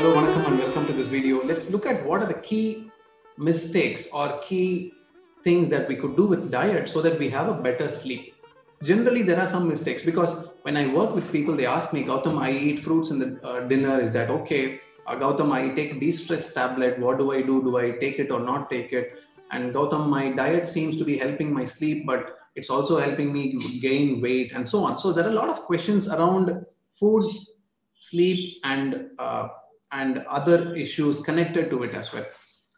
Hello, Vanakkam, and welcome to this video. Let's look at what are the key mistakes or key things that we could do with diet so that we have a better sleep. Generally, there are some mistakes because when I work with people, they ask me, Gautam, I eat fruits in the uh, dinner. Is that okay? Uh, Gautam, I take de-stress tablet. What do I do? Do I take it or not take it? And Gautam, my diet seems to be helping my sleep, but it's also helping me gain weight and so on. So there are a lot of questions around food, sleep, and uh, and other issues connected to it as well.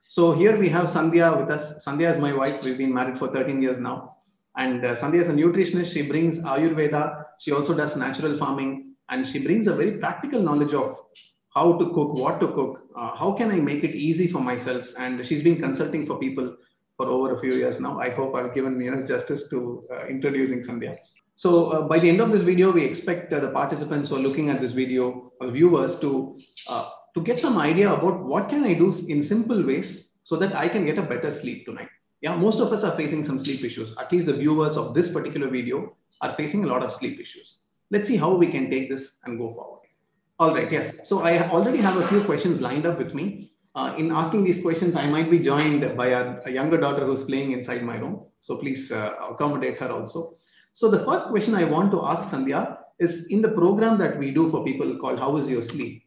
So here we have Sandhya with us. Sandhya is my wife. We've been married for 13 years now. And uh, Sandhya is a nutritionist. She brings Ayurveda. She also does natural farming. And she brings a very practical knowledge of how to cook, what to cook, uh, how can I make it easy for myself. And she's been consulting for people for over a few years now. I hope I've given know, justice to uh, introducing Sandhya. So uh, by the end of this video, we expect uh, the participants who are looking at this video, or viewers, to uh, to get some idea about what can I do in simple ways so that I can get a better sleep tonight. Yeah, most of us are facing some sleep issues. At least the viewers of this particular video are facing a lot of sleep issues. Let's see how we can take this and go forward. All right, yes. So I already have a few questions lined up with me. Uh, in asking these questions, I might be joined by a, a, younger daughter who's playing inside my room. So please uh, accommodate her also. So the first question I want to ask Sandhya is in the program that we do for people called How is Your Sleep?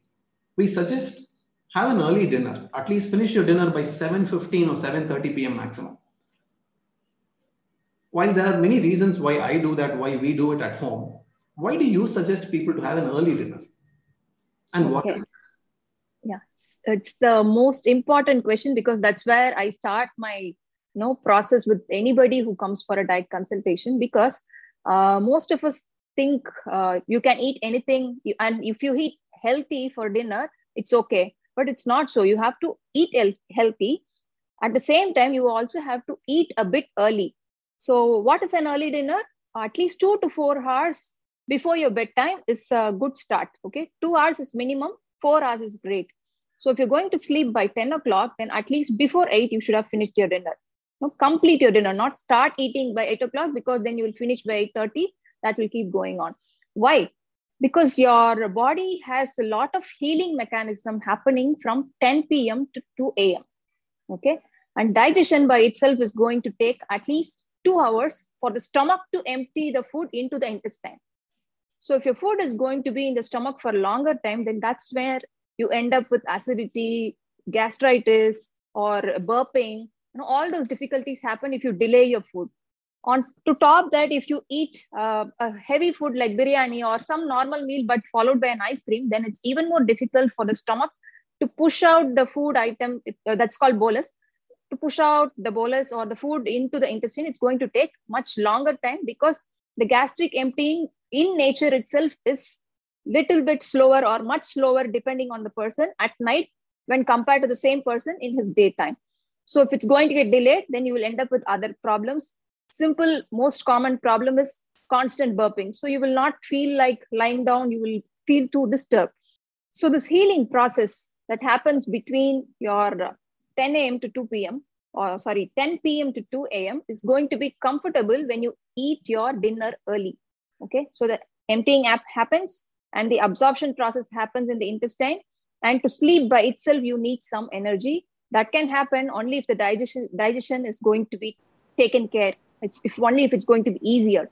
We suggest have an early dinner. At least finish your dinner by 7.15 or 7.30 p.m. maximum. While there are many reasons why I do that, why we do it at home, why do you suggest people to have an early dinner? And what? Okay. Yeah, it's, the most important question because that's where I start my you know process with anybody who comes for a diet consultation because uh, most of us think uh, you can eat anything and if you eat healthy for dinner, it's okay. But it's not so. You have to eat healthy. At the same time, you also have to eat a bit early. So, what is an early dinner? At least two to four hours before your bedtime is a good start. Okay, two hours is minimum, four hours is great. So, if you're going to sleep by 10 o'clock, then at least before 8, you should have finished your dinner. No, complete your dinner, not start eating by 8 o'clock because then you will finish by 8.30. That will keep going on. Why? Because your body has a lot of healing mechanism happening from 10 p.m. to 2 a.m. Okay. And digestion by itself is going to take at least two hours for the stomach to empty the food into the intestine. So if your food is going to be in the stomach for a longer time, then that's where you end up with acidity, gastritis, or burping. You know, all those difficulties happen if you delay your food on to top that if you eat uh, a heavy food like biryani or some normal meal but followed by an ice cream then it's even more difficult for the stomach to push out the food item uh, that's called bolus. To push out the bolus or the food into the intestine it's going to take much longer time because the gastric emptying in nature itself is little bit slower or much slower depending on the person at night when compared to the same person in his daytime. So if it's going to get delayed then you will end up with other problems simple most common problem is constant burping. So you will not feel like lying down you will feel too disturbed. So this healing process that happens between your 10 a.m to 2 p.m or sorry 10 p.m to 2 a.m is going to be comfortable when you eat your dinner early okay? So the emptying app happens and the absorption process happens in the intestine. And to sleep by itself you need some energy. That can happen only if the digestion digestion is going to be taken care it's if only if it's going to be easier.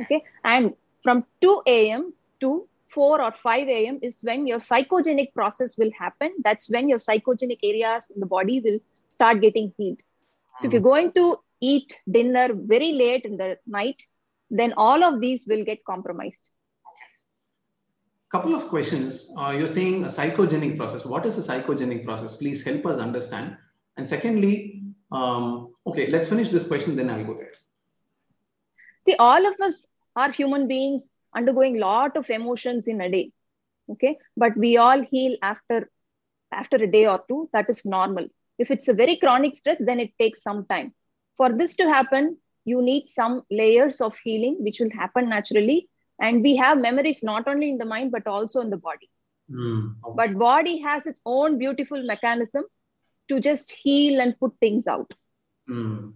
Okay. And from 2 a.m. to 4 or 5 a.m. is when your psychogenic process will happen. That's when your psychogenic areas in the body will start getting healed. So if you're going to eat dinner very late in the night, then all of these will get compromised. Couple of questions. Uh, you're saying a psychogenic process. What is a psychogenic process? Please help us understand. And secondly, um, okay, let's finish this question, then I'll go there. See, all of us are human beings undergoing lot of emotions in a day. Okay, but we all heal after after a day or two. That is normal. If it's a very chronic stress, then it takes some time. For this to happen, you need some layers of healing, which will happen naturally. And we have memories not only in the mind but also in the body. Mm. But body has its own beautiful mechanism to just heal and put things out. Mm.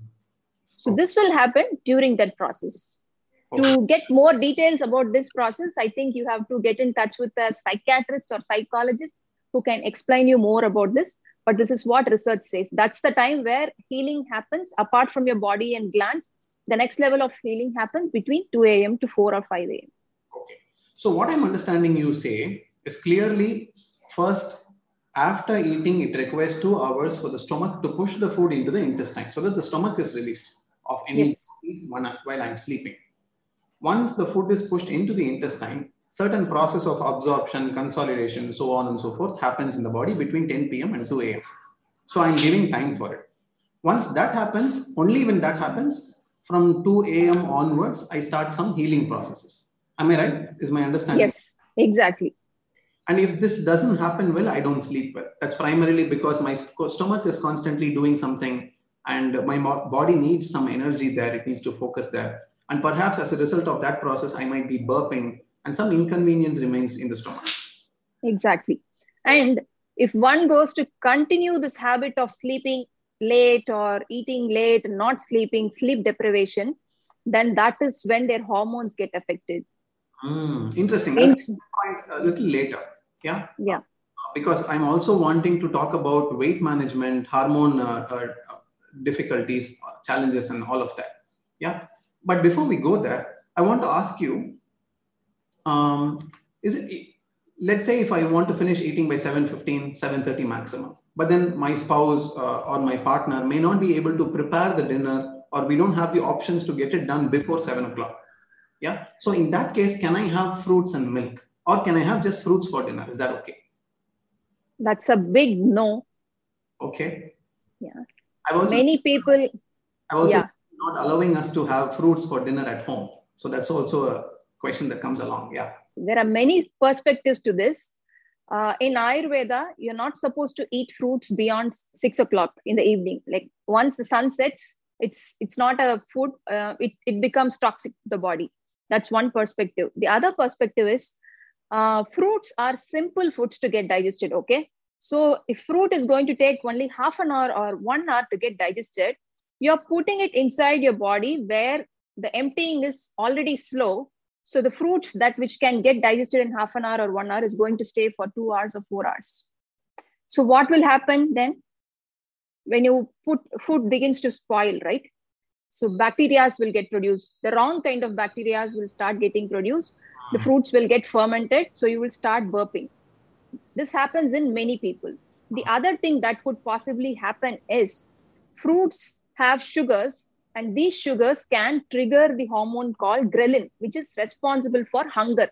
So this will happen during that process. Okay. To get more details about this process, I think you have to get in touch with a psychiatrist or psychologist who can explain you more about this but this is what research says that's the time where healing happens apart from your body and glands the next level of healing happens between 2 a.m to 4 or 5 a.m okay so what i'm understanding you say is clearly first after eating it requires two hours for the stomach to push the food into the intestine so that the stomach is released of any Yes. while i'm sleeping. Once the food is pushed into the intestine certain process of absorption consolidation so on and so forth happens in the body between 10 p.m and 2 a.m so i'm giving time for it. Once that happens only when that happens from 2 a.m onwards i start some healing processes. Am i right? Is my understanding? Yes exactly and if this doesn't happen well, I don't sleep well. That's primarily because my stomach is constantly doing something and my body needs some energy there. It needs to focus there. And perhaps as a result of that process, I might be burping and some inconvenience remains in the stomach. exactly and if one goes to continue this habit of sleeping late or eating late not sleeping sleep deprivation then that is when their hormones get affected Hmm, interesting. In- That's point a little later. Yeah. yeah Because I'm also wanting to talk about weight management, hormone uh, uh, difficulties, challenges, and all of that. Yeah. But before we go there, I want to ask you um, is it let's say if i want to finish eating by 7.15 7.30 maximum but then my spouse uh, or my partner may not be able to prepare the dinner or we don't have the options to get it done before 7 o'clock yeah so in that case can i have fruits and milk or can i have just fruits for dinner is that okay that's a big no okay Yeah. also many people i've also yeah. not allowing us to have fruits for dinner at home so that's also a question that comes along yeah there are many perspectives to this. Uh, in Ayurveda, you're not supposed to eat fruits beyond six o'clock in the evening. Like once the sun sets, it's it's not a food. Uh, it it becomes toxic to the body. That's one perspective. The other perspective is uh, fruits are simple foods to get digested. Okay, so if fruit is going to take only half an hour or one hour to get digested, you're putting it inside your body where the emptying is already slow so the fruit that which can get digested in half an hour or one hour is going to stay for two hours or four hours. So what will happen then? When you put food begins to spoil, right? So bacteria will get produced. The wrong kind of bacteria will start getting produced. The fruits will get fermented. So you will start burping. This happens in many people. The other thing that could possibly happen is fruits have sugars and these sugars can trigger the hormone called ghrelin which is responsible for hunger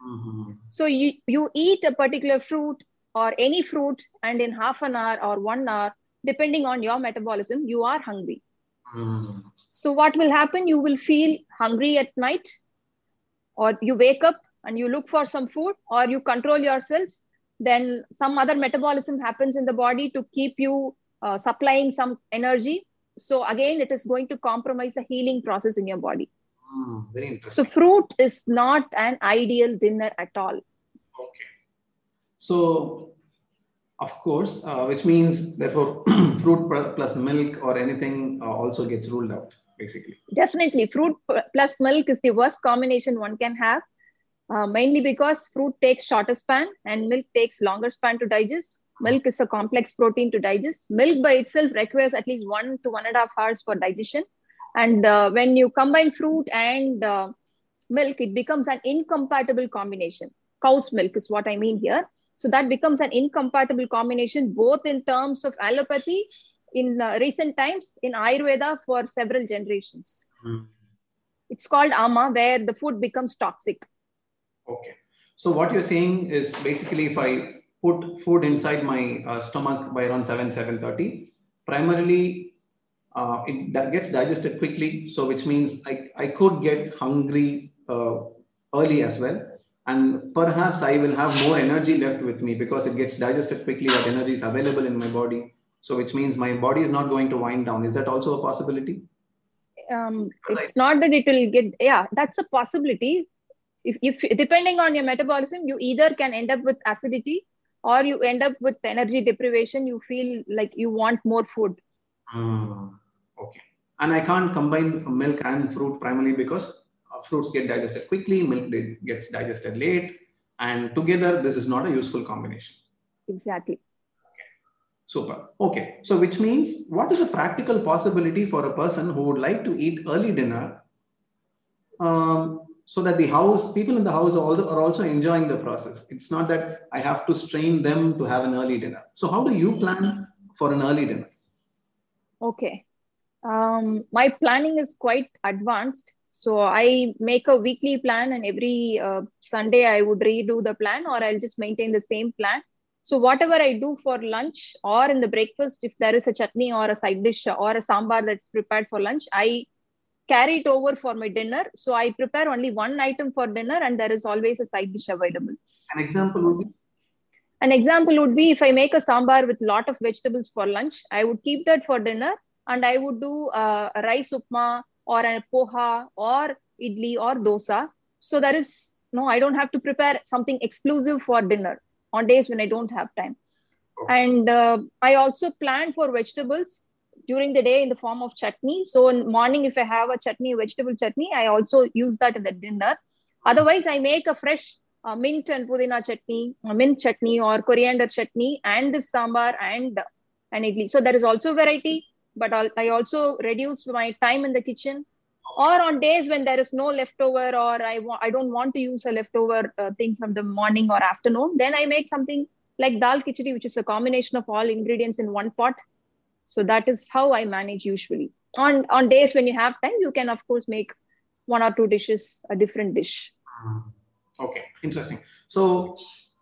Mhm. so you, you eat a particular fruit or any fruit and in half an hour or one hour depending on your metabolism you are hungry Mhm. So what will happen? You will feel hungry at night or you wake up and you look for some food or you control yourselves. Then some other metabolism happens in the body to keep you uh, supplying some energy. So again it is going to compromise the healing process in your body. Mm, very so fruit is not an ideal dinner at all. Okay. So, of course, uh, which means therefore fruit plus milk or anything uh, also gets ruled out, basically. definitely. Fruit plus milk is the worst combination one can have uh, mainly because fruit takes shorter span and milk takes longer span to digest. Milk is a complex protein to digest. Milk by itself requires at least one to one and a half hours for digestion. And uh, when you combine fruit and uh, milk it becomes an incompatible combination. Cow's milk is what i mean here so that becomes an incompatible combination both in terms of allopathy in uh, recent times in ayurveda for several generations it's called ama where the food becomes toxic Okay. So what you're saying is basically if I put food inside my uh, stomach by around 7, 7.30, primarily uh, it di- gets digested quickly. So which means I, I could get hungry uh, early as well. And perhaps I will have more energy left with me because it gets digested quickly. That energy is available in my body. So which means my body is not going to wind down. Is that also a possibility? um, Because I- it's not that it will get yeah that's a possibility if, if depending on your metabolism you either can end up with acidity or you end up with energy deprivation you feel like you want more food Ah, okay. And I can't combine milk and fruit primarily because fruits get digested quickly, milk gets digested late, and together this is not a useful combination. exactly. Super. Okay. So which means what is a practical possibility for a person who would like to eat early dinner um, so that the house people in the house are also, are also enjoying the process? It's not that i have to strain them to have an early dinner. So how do you plan for an early dinner? Okay. Um, my planning is quite advanced so i make a weekly plan and every uh, sunday i would redo the plan or i'll just maintain the same plan so whatever i do for lunch or in the breakfast if there is a chutney or a side dish or a sambar that's prepared for lunch i carry it over for my dinner. So I prepare only one item for dinner and there is always a side dish available. An example would be? An example would be if I make a sambar with lot of vegetables for lunch, I would keep that for dinner and I would do uh, a rice upma or a poha or idli or dosa. So there is no, I don't have to prepare something exclusive for dinner on days when I don't have time. And uh, I also plan for vegetables during the day in the form of chutney. So in morning, if I have a chutney, vegetable chutney, I also use that in the dinner. Otherwise, I make a fresh uh, mint and pudina chutney, mint chutney or coriander chutney, and this sambar and and idli. So there is also variety, but I'll, I also reduce my time in the kitchen. Or on days when there is no leftover, or I I don't want to use a leftover uh, thing from the morning or afternoon, then I make something like dal khichdi, which is a combination of all ingredients in one pot. So that is how i manage usually. On on days when you have time you can of course make one or two dishes a different dish. Hmm. okay interesting. So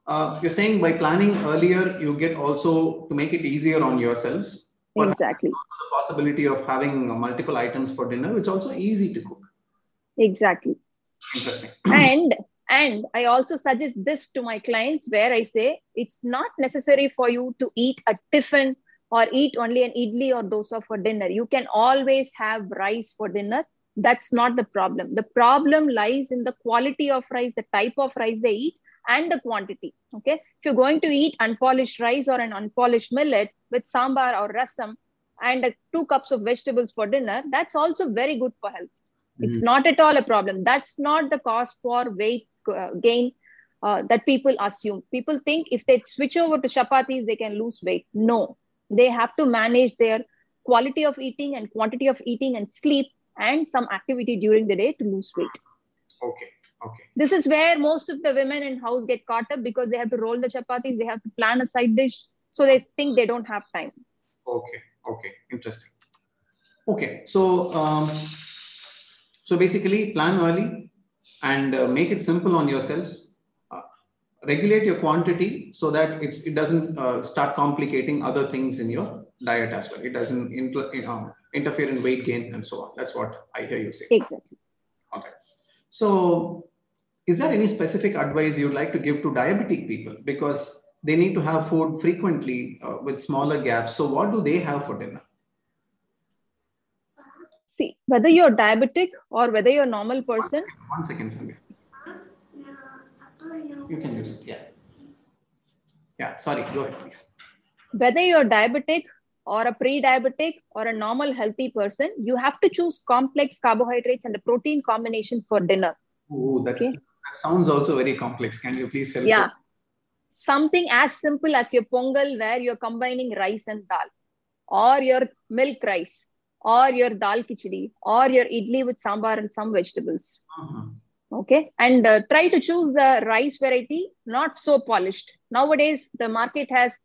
uh, you're saying by planning earlier you get also to make it easier on yourselves exactly the possibility of having uh, multiple items for dinner it's also easy to cook exactly interesting and and i also suggest this to my clients where i say it's not necessary for you to eat a tiffin or eat only an idli or dosa for dinner. You can always have rice for dinner. That's not the problem. The problem lies in the quality of rice, the type of rice they eat, and the quantity. Okay. If you're going to eat unpolished rice or an unpolished millet with sambar or rasam and uh, two cups of vegetables for dinner, that's also very good for health. Mm-hmm. It's not at all a problem. That's not the cause for weight uh, gain uh, that people assume. People think if they switch over to chapatis, they can lose weight. No, they have to manage their quality of eating and quantity of eating and sleep and some activity during the day to lose weight okay okay this is where most of the women in house get caught up because they have to roll the chapatis they have to plan a side dish so they think they don't have time okay okay interesting okay so um, so basically plan early and uh, make it simple on yourselves regulate your quantity so that it's, it doesn't uh, start complicating other things in your diet as well. It doesn't inter, um, interfere in weight gain and so on. That's what I hear you say. Exactly. Okay. So, is there any specific advice you'd like to give to diabetic people because they need to have food frequently uh, with smaller gaps? So, what do they have for dinner? See, whether you're diabetic or whether you're a normal person. One second, Sandhya you can use it. Yeah. Yeah. Sorry. Go ahead, please. Whether you're diabetic or a pre-diabetic or a normal healthy person, you have to choose complex carbohydrates and a protein combination for dinner. Oh, that's okay? that sounds also very complex. Can you please help? Yeah. Me? Something as simple as your pongal, where you're combining rice and dal, or your milk rice, or your dal khichdi, or your idli with sambar and some vegetables. Uh-huh okay and uh, try to choose the rice variety not so polished nowadays the market has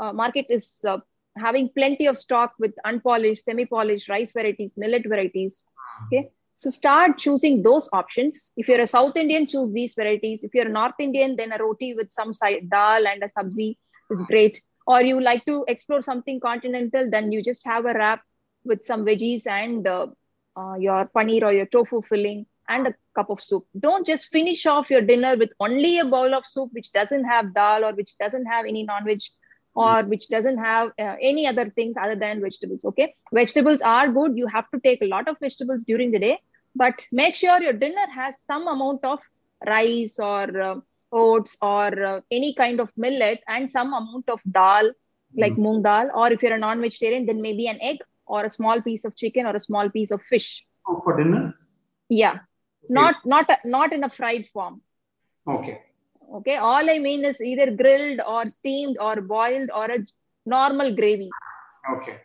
uh, market is uh, having plenty of stock with unpolished semi polished rice varieties millet varieties okay? So start choosing those options. If you're a south indian choose these varieties. If you're a north indian then a roti with some side dal and a sabzi is great. Or you like to explore something continental then you just have a wrap with some veggies and uh, uh, your paneer or your tofu filling and a cup of soup. Don't just finish off your dinner with only a bowl of soup which doesn't have dal or which doesn't have any non-veg or which doesn't have uh, any other things other than vegetables. Okay, vegetables are good. You have to take a lot of vegetables during the day, but make sure your dinner has some amount of rice or uh, oats or uh, any kind of millet and some amount of dal like mm. moong dal. Or if you're a non-vegetarian then maybe an egg or a small piece of chicken or a small piece of fish. Oh, for dinner? Yeah. Not not not in a fried form. Okay Okay, all I mean is either grilled or steamed or boiled or a normal gravy. Okay.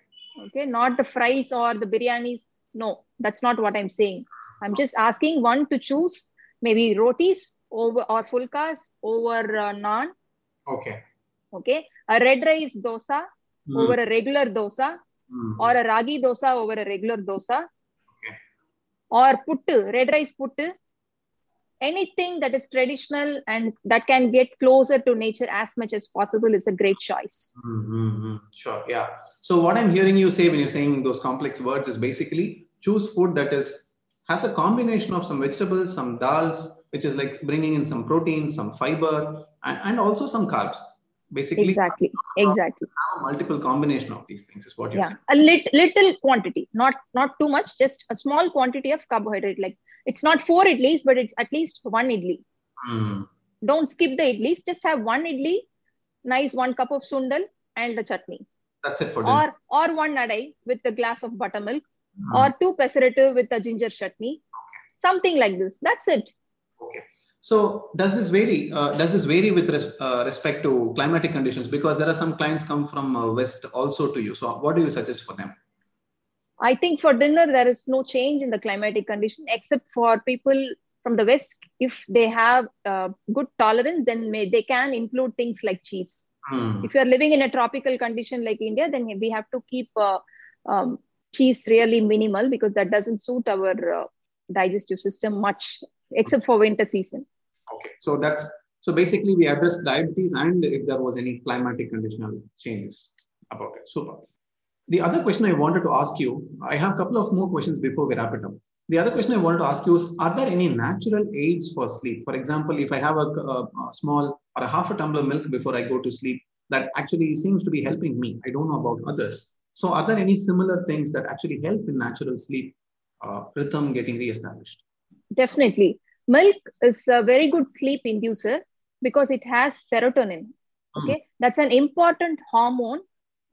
Okay, not the fries or the biryanis. No, that's not what I'm saying. I'm just asking one to choose maybe rotis over or fulkas over uh, naan. Okay. Okay, a red rice dosa Mm. over a regular dosa Mm. or a ragi dosa over a regular dosa Okay. or puttu, red rice puttu. Anything that is traditional and that can get closer to nature as much as possible is a great choice. Mm-hmm. Sure. Yeah. So what I'm hearing you say when you're saying those complex words is basically choose food that is has a combination of some vegetables, some dals, which is like bringing in some protein, some fiber, and, and also some carbs. Basically, Exactly. Exactly. a multiple combination of these things is what you're yeah a lit, little quantity not not too much just a small quantity of carbohydrate like it's not four idlis but it's at least one idli saying. Mm. don't skip the idlis just have one idli nice one cup of sundal and the chutney That's it for dinner. or or one adai with a glass of buttermilk Mm. or two pesarattu with a ginger chutney okay. something like this that's it Okay. So does this vary? Uh, does this vary with res- uh, respect to climatic conditions? Because there are some clients come from uh, west also to you. So what do you suggest for them? I think for dinner, there is no change in the climatic condition except for people from the West. If they have uh, good tolerance, then may, they can include things like cheese. Hmm. If you're living in a tropical condition like India, then we have to keep uh, um, cheese really minimal because that doesn't suit our uh, digestive system much, except for winter season. Okay. So that's so basically we addressed diabetes and if there was any climatic conditional changes about it. Super. The other question I wanted to ask you, I have a couple of more questions before we wrap it up. The other question I wanted to ask you is, are there any natural aids for sleep? For example, if I have a, a, a small or a half a tumbler of milk before I go to sleep, that actually seems to be helping me. I don't know about others. So are there any similar things that actually help in natural sleep uh, rhythm getting reestablished? Definitely. Milk is a very good sleep inducer because it has serotonin. Okay. That's an important hormone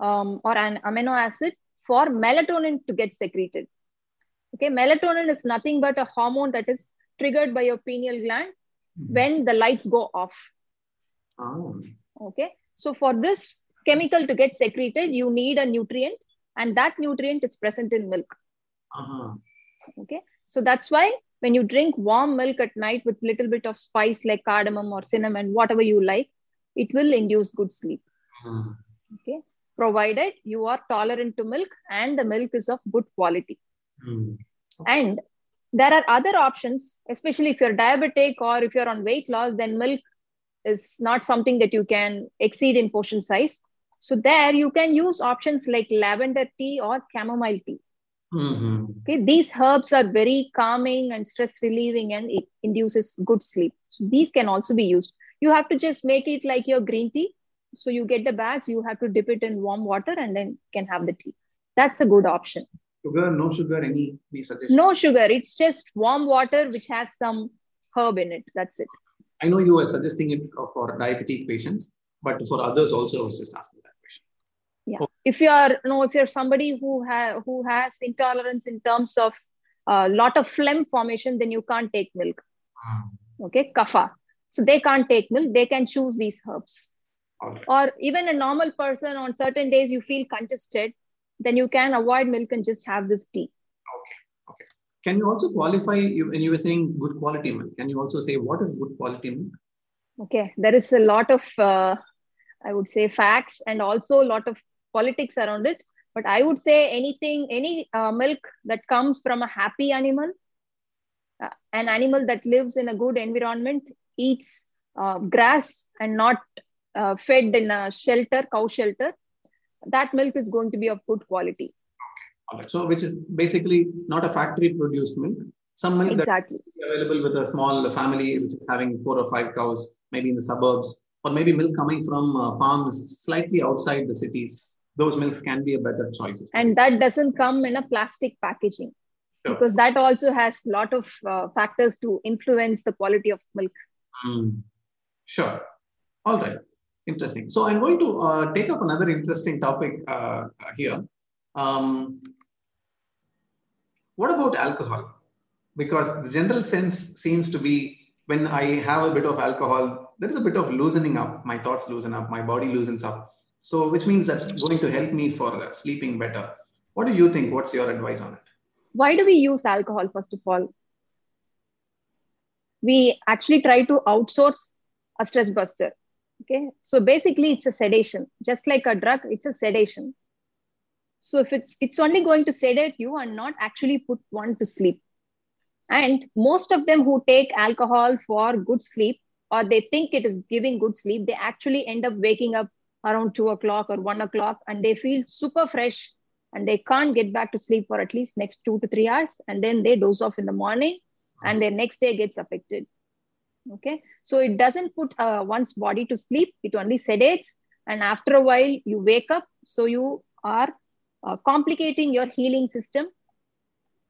um, or an amino acid for melatonin to get secreted. Okay. Melatonin is nothing but a hormone that is triggered by your pineal gland when the lights go off. Oh. Okay. So for this chemical to get secreted, you need a nutrient and that nutrient is present in milk. Uh-huh. Okay. So that's why when you drink warm milk at night with little bit of spice like cardamom or cinnamon, whatever you like, it will induce good sleep. Hmm. Okay. Provided you are tolerant to milk and the milk is of good quality. Hmm. And there are other options, especially if you're diabetic or if you're on weight loss, then milk is not something that you can exceed in portion size. So there you can use options like lavender tea or chamomile tea. Mhm. Okay, these herbs are very calming and stress relieving and it induces good sleep. So these can also be used. You have to just make it like your green tea. So you get the bags, you have to dip it in warm water and then can have the tea. That's a good option. Sugar, no sugar, any, any suggestion? No sugar, it's just warm water which has some herb in it. That's it. I know you were suggesting it for diabetic patients, but for others also, I was just asking. Yeah. If you are no, if you're somebody who has who has intolerance in terms of a lot of phlegm formation, then you can't take milk. Okay, kapha. So they can't take milk. They can choose these herbs. Right. Or even a normal person on certain days you feel congested, then you can avoid milk and just have this tea. Okay okay can you also qualify, you, when you were saying good quality milk, can you also say what is good quality milk? Okay, there is a lot of uh, I would say facts and also a lot of politics around it. But I would say anything, any uh, milk that comes from a happy animal, uh, an animal that lives in a good environment, eats uh, grass and not uh, fed in a shelter, cow shelter, that milk is going to be of good quality. Right. So, which is basically not a factory produced milk. Some milk that Exactly. is available with a small family which is having four or five cows, maybe in the suburbs, or maybe milk coming from uh, farms slightly outside the cities. Those milks can be a better choice. And that doesn't come in a plastic packaging Sure. because that also has a lot of uh, factors to influence the quality of milk. Mm. Sure. All right. Interesting. So I'm going to uh, take up another interesting topic uh, here. Um, what about alcohol? Because the general sense seems to be when I have a bit of alcohol, there is a bit of loosening up. My thoughts loosen up, my body loosens up. So, which means that's going to help me for sleeping better. What do you think? What's your advice on it? Why do we use alcohol, first of all? We actually try to outsource a stress buster. Okay. So, basically, it's a sedation. Just like a drug, it's a sedation. So, if it's, it's only going to sedate you and not actually put one to sleep. And most of them who take alcohol for good sleep or they think it is giving good sleep, they actually end up waking up around two o'clock or one o'clock and they feel super fresh and they can't get back to sleep for at least next two to three hours and then they doze off in the morning and their next day gets affected. Okay? So it doesn't put uh, one's body to sleep it only sedates and after a while you wake up so you are uh, complicating your healing system.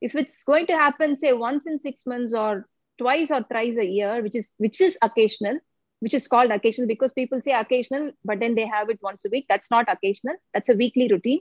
If it's going to happen say once in six months or twice or thrice a year which is which is occasional which is called occasional because people say occasional but then they have it once a week. That's not occasional. That's a weekly routine.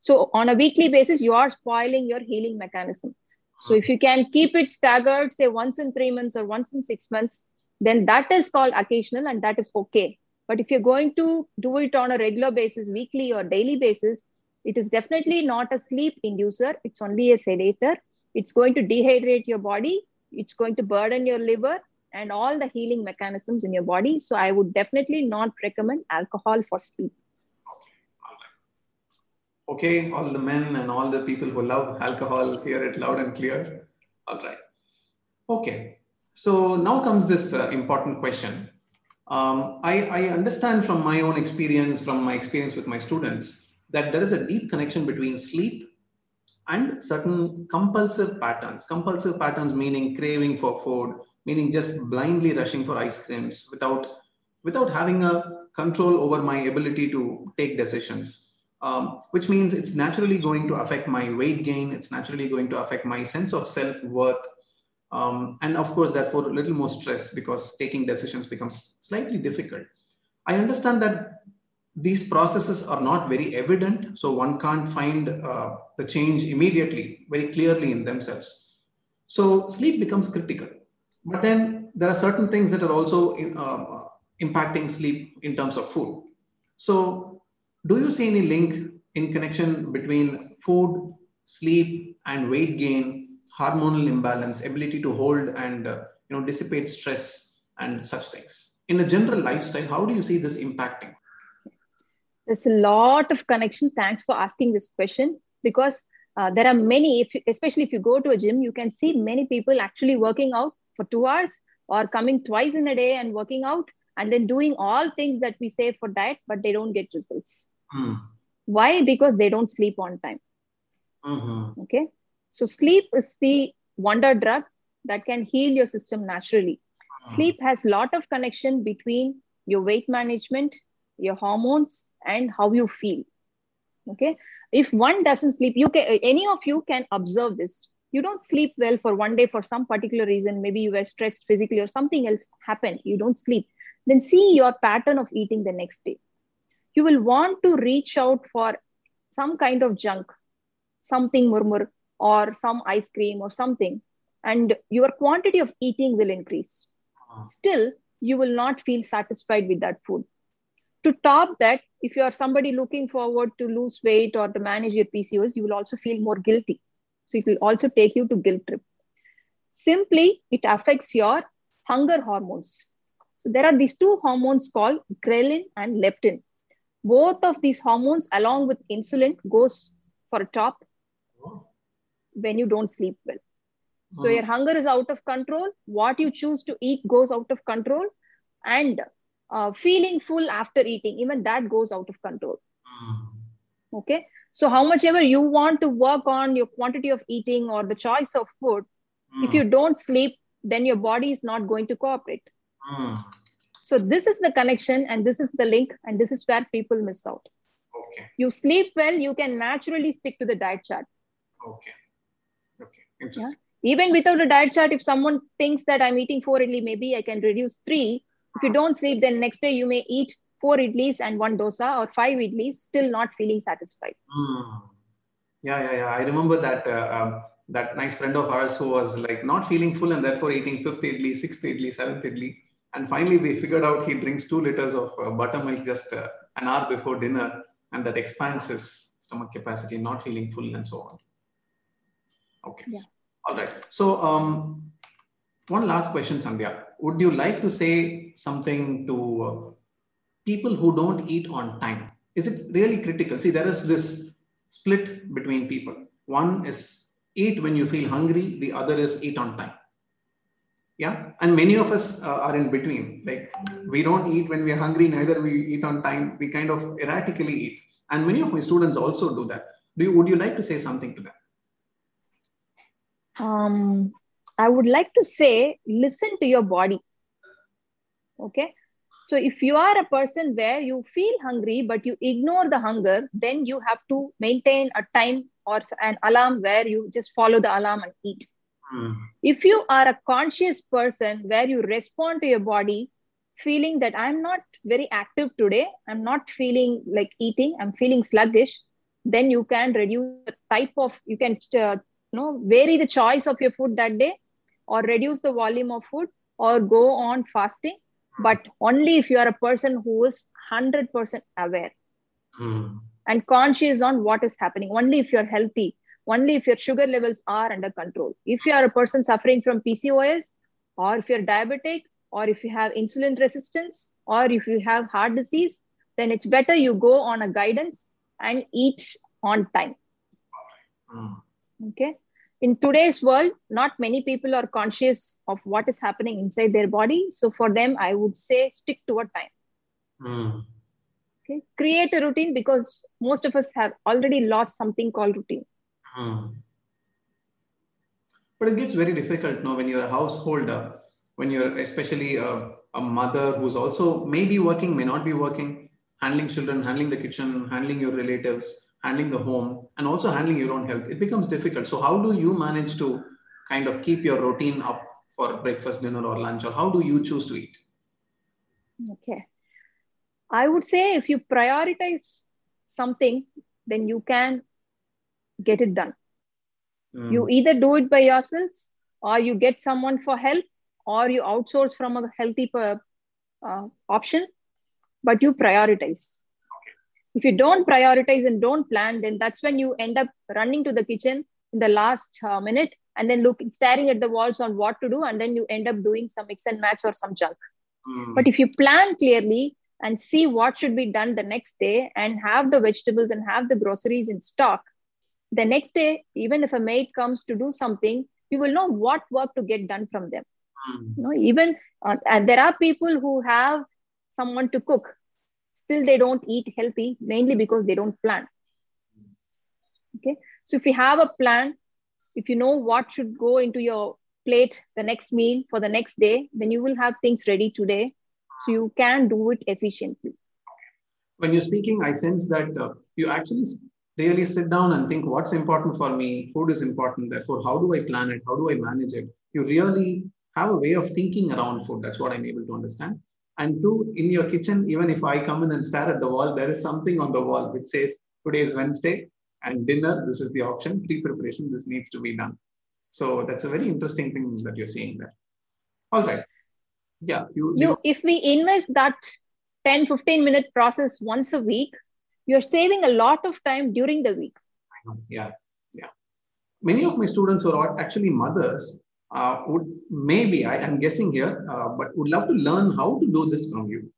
So on a weekly basis you are spoiling your healing mechanism. So if you can keep it staggered say once in 3 months or once in 6 months then that is called occasional and that is okay. But if you're going to do it on a regular basis weekly or daily basis it is definitely not a sleep inducer. It's only a sedator. It's going to dehydrate your body. It's going to burden your liver and all the healing mechanisms in your body. So I would definitely not recommend alcohol for sleep. Okay, all the men and all the people who love alcohol hear it loud and clear. All right. Okay, so now comes this uh, important question. Um, I, I understand from my own experience, from my experience with my students, that there is a deep connection between sleep and certain compulsive patterns. Compulsive patterns meaning craving for food, meaning just blindly rushing for ice creams without without having a control over my ability to take decisions. Um, which means it's naturally going to affect my weight gain it's naturally going to affect my sense of self-worth. Um, and of course therefore a little more stress because taking decisions becomes slightly difficult. I understand that these processes are not very evident so one can't find uh, the change immediately very clearly in themselves. So sleep becomes critical but then there are certain things that are also uh, impacting sleep in terms of food. So, do you see any link in connection between food, sleep, and weight gain, hormonal imbalance, ability to hold and uh, you know dissipate stress and such things? In a general lifestyle, how do you see this impacting? There's a lot of connection. Thanks for asking this question because uh, there are many, if, especially if you go to a gym, you can see many people actually working out for two hours or coming twice in a day and working out and then doing all things that we say for diet, but they don't get results. Mm. Why? Because they don't sleep on time. Mm-hmm. Okay. So sleep is the wonder drug that can heal your system naturally. Mm. Sleep has a lot of connection between your weight management, your hormones, and how you feel. Okay. If one doesn't sleep, you can any of you can observe this you don't sleep well for one day for some particular reason. Maybe you were stressed physically or something else happened. You don't sleep. Then see your pattern of eating the next day. You will want to reach out for some kind of junk something murmur or some ice cream or something and your quantity of eating will increase. Uh-huh. still you will not feel satisfied with that food. To top that if you are somebody looking forward to lose weight or to manage your pcos you will also feel more guilty so it will also take you to guilt trip. Simply, it affects your hunger hormones. So there are these two hormones called ghrelin and leptin. Both of these hormones, along with insulin, goes for a top when you don't sleep well. So uh-huh. your hunger is out of control. What you choose to eat goes out of control, and uh, feeling full after eating, even that goes out of control. Uh-huh. Okay. So, how much ever you want to work on your quantity of eating or the choice of food, mm. if you don't sleep, then your body is not going to cooperate. Mm. So, this is the connection and this is the link, and this is where people miss out. Okay. You sleep well, you can naturally stick to the diet chart. Okay. Okay. Interesting. Yeah? Even without a diet chart, if someone thinks that I'm eating four idli, maybe I can reduce three. If you don't sleep, then next day you may eat four idlis and one dosa or five idlis, still not feeling satisfied. Mm. Yeah, yeah, yeah. I remember that uh, um, that nice friend of ours who was like not feeling full and therefore eating fifth idli, sixth idli, seventh idli. And finally, we figured out he drinks two liters of uh, buttermilk just uh, an hour before dinner, and that expands his stomach capacity, not feeling full, and so on. Okay. Yeah. All right. So, um, one last question, Sandhya. Would you like to say something to uh, people who don't eat on time? Is it really critical? See, there is this split between people. One is eat when you feel hungry, the other is eat on time. Yeah? And many of us uh, are in between. Like we don't eat when we're hungry neither we eat on time. We kind of erratically eat. And many of my students also do that. Do you, would you like to say something to them um i would like to say listen to your body. Okay so if you are a person where you feel hungry but you ignore the hunger then you have to maintain a time or an alarm where you just follow the alarm and eat Mm. If you are a conscious person where you respond to your body, feeling that I'm not very active today, I'm not feeling like eating, I'm feeling sluggish, then you can reduce the type of, you can uh, you know, vary the choice of your food that day or reduce the volume of food or go on fasting. But only if you are a person who is 100% aware mm. and conscious on what is happening. Only if you're healthy only if your sugar levels are under control. If you are a person suffering from PCOS, or if you're diabetic, or if you have insulin resistance, or if you have heart disease, then it's better you go on a guidance and eat on time. Mm. Okay. In today's world, not many people are conscious of what is happening inside their body. So for them, I would say stick to a time. Mm. Okay. Create a routine because most of us have already lost something called routine. Hmm. But it gets very difficult now when you're a householder, when you're especially a, a mother who's also maybe working, may not be working, handling children, handling the kitchen, handling your relatives, handling the home, and also handling your own health. It becomes difficult. So, how do you manage to kind of keep your routine up for breakfast, dinner, or lunch, or how do you choose to eat? Okay. I would say if you prioritize something, then you can get it done. Mm. You either do it by yourselves or you get someone for help or you outsource from a healthy uh, option, but you prioritize. If you don't prioritize and don't plan, then that's when you end up running to the kitchen in the last uh, minute and then look staring at the walls on what to do, and then you end up doing some mix and match or some junk. Mm. But if you plan clearly and see what should be done the next day and have the vegetables and have the groceries in stock, the next day even if a maid comes to do something you will know what work to get done from them mm. you know even uh, and there are people who have someone to cook still they don't eat healthy mainly because they don't plan okay so if you have a plan if you know what should go into your plate the next meal for the next day then you will have things ready today so you can do it efficiently when you're speaking i sense that uh, you actually really sit down and think what's important for me, food is important, therefore, how do I plan it? How do I manage it? You really have a way of thinking around food. That's what I'm able to understand. And two, in your kitchen, even if I come in and stare at the wall, there is something on the wall which says today is Wednesday and dinner, this is the option, pre preparation, this needs to be done. So that's a very interesting thing that you're seeing there. All right. Yeah. You, you, you if we invest that 10, 15 minute process once a week, you're saving a lot of time during the week yeah yeah many of my students who are actually mothers uh, would maybe I, am guessing here uh, but would love to learn how to do this from you.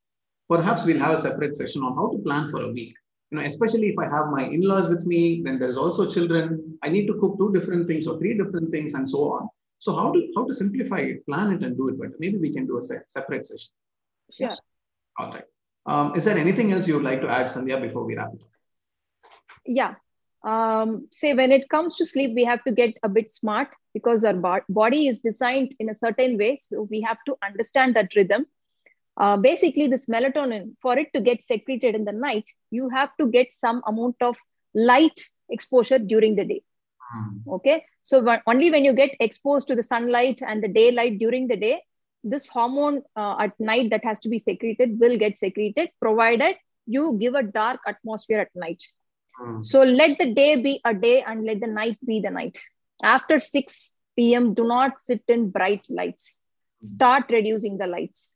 Perhaps we'll have a separate session on how to plan for a week. You know especially if i have my in-laws with me then there's also children. I need to cook two different things or three different things and so on. So how to how to simplify it plan it and do it but maybe we can do a se- separate session. Sure. All right. Um, is there anything else you would like to add, Sandhya, before we wrap it up? Yeah. Um, say when it comes to sleep, we have to get a bit smart because our bo- body is designed in a certain way. So we have to understand that rhythm. Uh, basically, this melatonin, for it to get secreted in the night, you have to get some amount of light exposure during the day. Hmm. Okay. So only when you get exposed to the sunlight and the daylight during the day, this hormone uh, at night that has to be secreted will get secreted provided you give a dark atmosphere at night mm. so let the day be a day and let the night be the night after 6 p.m do not sit in bright lights start reducing the lights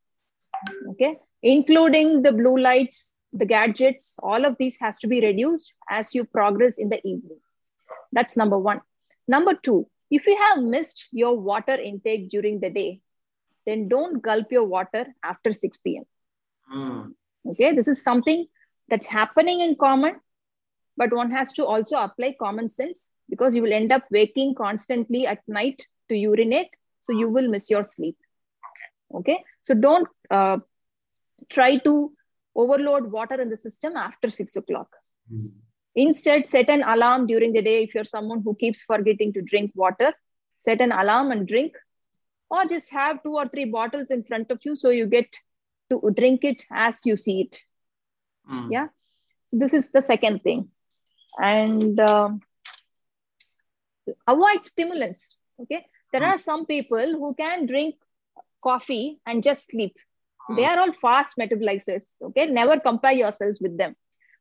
Okay, including the blue lights, the gadgets, all of these has to be reduced as you progress in the evening. That's number one. Number two, if you have missed your water intake during the day, then don't gulp your water after 6 p.m. Mm. Okay, this is something that's happening in common, but one has to also apply common sense because you will end up waking constantly at night to urinate, so you will miss your sleep. Okay, so don't uh, try to overload water in the system after six o'clock. Mm. Instead, set an alarm during the day if you're someone who keeps forgetting to drink water. Set an alarm and drink, or just have two or three bottles in front of you so you get to drink it as you see it. Mm. Yeah, this is the second thing, and uh, avoid stimulants. Okay, there mm. are some people who can drink coffee and just sleep they hmm. are all fast metabolizers okay never compare yourselves with them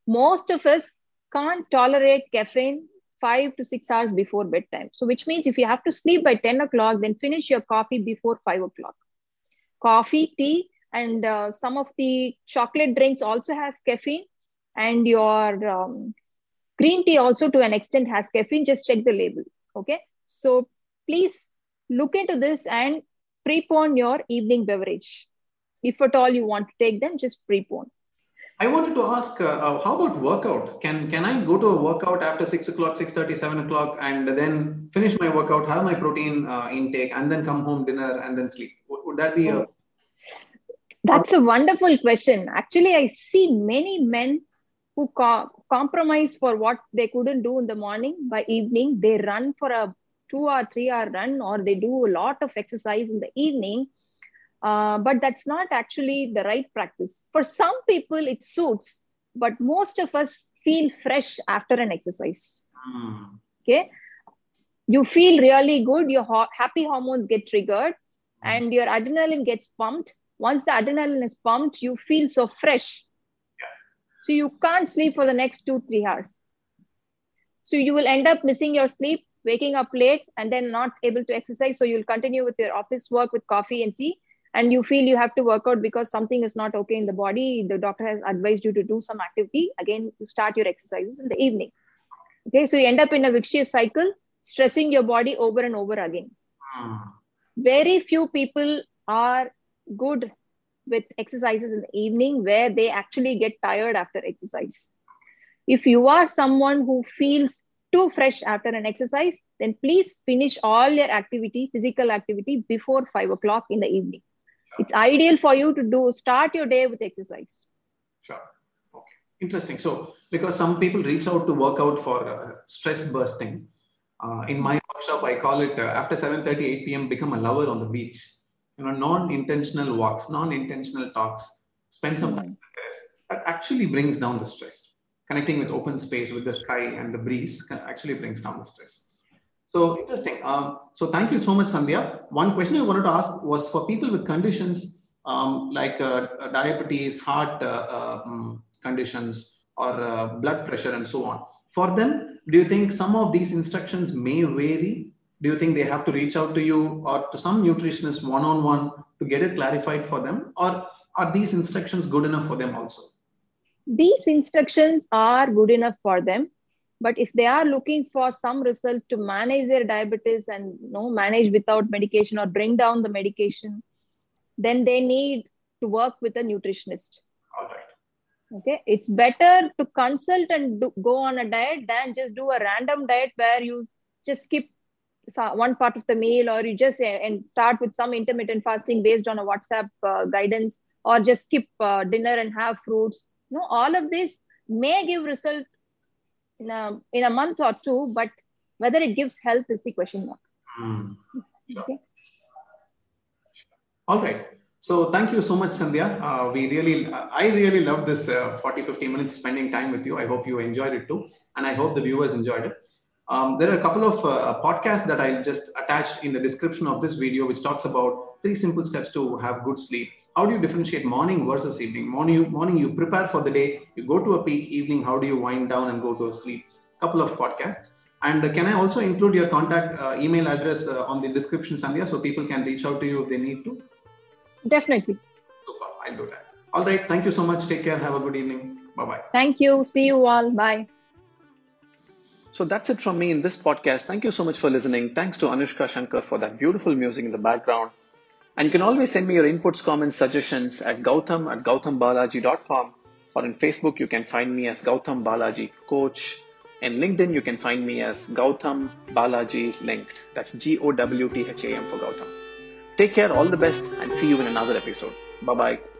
most of us can't tolerate caffeine five to six hours before bedtime so which means if you have to sleep by 10 o'clock then finish your coffee before five o'clock coffee tea and uh, some of the chocolate drinks also has caffeine and your um, green tea also to an extent has caffeine just check the label okay? So please look into this and prepone your evening beverage. If at all you want to take them just prepone. I wanted to ask uh, uh, how about workout? Can can i go to a workout after 6 o'clock 6 30 7 o'clock and then finish my workout have my protein uh, intake and then come home dinner and then sleep? Would, that be a that's a wonderful question. Actually i see many men who co- compromise for what they couldn't do in the morning by evening they run for a two or three hour run or they do a lot of exercise in the evening uh, but that's not actually the right practice. For some people, it suits, but most of us feel fresh after an exercise. Mm. Okay. You feel really good, your ho- happy hormones get triggered, and your adrenaline gets pumped. Once the adrenaline is pumped, you feel so fresh. So you can't sleep for the next two, three hours. So you will end up missing your sleep, waking up late, and then not able to exercise. So you'll continue with your office work with coffee and tea and you feel you have to work out because something is not okay in the body the doctor has advised you to do some activity again you start your exercises in the evening okay so you end up in a vicious cycle stressing your body over and over again hmm. very few people are good with exercises in the evening where they actually get tired after exercise. If you are someone who feels too fresh after an exercise then please finish all your activity physical activity before 5 o'clock in the evening. It's ideal for you to do start your day with exercise. Sure. Okay. Interesting. So because some people reach out to work out for uh, stress bursting uh, in my workshop i call it uh, after 7:30 8 p.m become a lover on the beach you know non-intentional walks non-intentional talks spend some time mm-hmm. that actually brings down the stress connecting with open space with the sky and the breeze can actually brings down the stress so interesting. Um, so thank you so much, Sandhya. One question I wanted to ask was for people with conditions um, like uh, diabetes, heart uh, um, conditions, or uh, blood pressure, and so on. For them, do you think some of these instructions may vary? Do you think they have to reach out to you or to some nutritionist one-on-one to get it clarified for them, or are these instructions good enough for them also? These instructions are good enough for them. But if they are looking for some result to manage their diabetes and you know manage without medication or bring down the medication then they need to work with a nutritionist. All right. Okay? It's better to consult and do, go on a diet than just do a random diet where you just skip one part of the meal or you just uh, and start with some intermittent fasting based on a whatsapp uh, guidance or just skip uh, dinner and have fruits you know all of this may give result in a in a month or two, but whether it gives health is the question mark. Mm. Sure. Okay. All right. So thank you so much, Sandhya. Uh, we really, I really love this uh, 40, 50 minutes spending time with you. I hope you enjoyed it too. And I hope the viewers enjoyed it. Um, there are a couple of uh, podcasts that I'll just attach in the description of this video, which talks about three simple steps to have good sleep how do you differentiate morning versus evening? Morning, you, morning you prepare for the day, you go to a peak. Evening, how do you wind down and go to a sleep? Couple of podcasts. And can I also include your contact uh, email address uh, on the description, Sandhya, so people can reach out to you if they need to? Definitely. Super. I'll do that. All right. Thank you so much. Take care. Have a good evening. Bye bye. Thank you. See you all. Bye. So that's it from me in this podcast. Thank you so much for listening. Thanks to Anoushka Shankar for that beautiful music in the background. And you can always send me your inputs, comments, suggestions at gowtham at gowthambalaji.com or in Facebook you can find me as Gowtham Balaji Coach. In LinkedIn you can find me as Gowtham Balaji Linked. That's G-O-W-T-H-A-M for Gowtham. Take care, all the best and see you in another episode. Bye bye.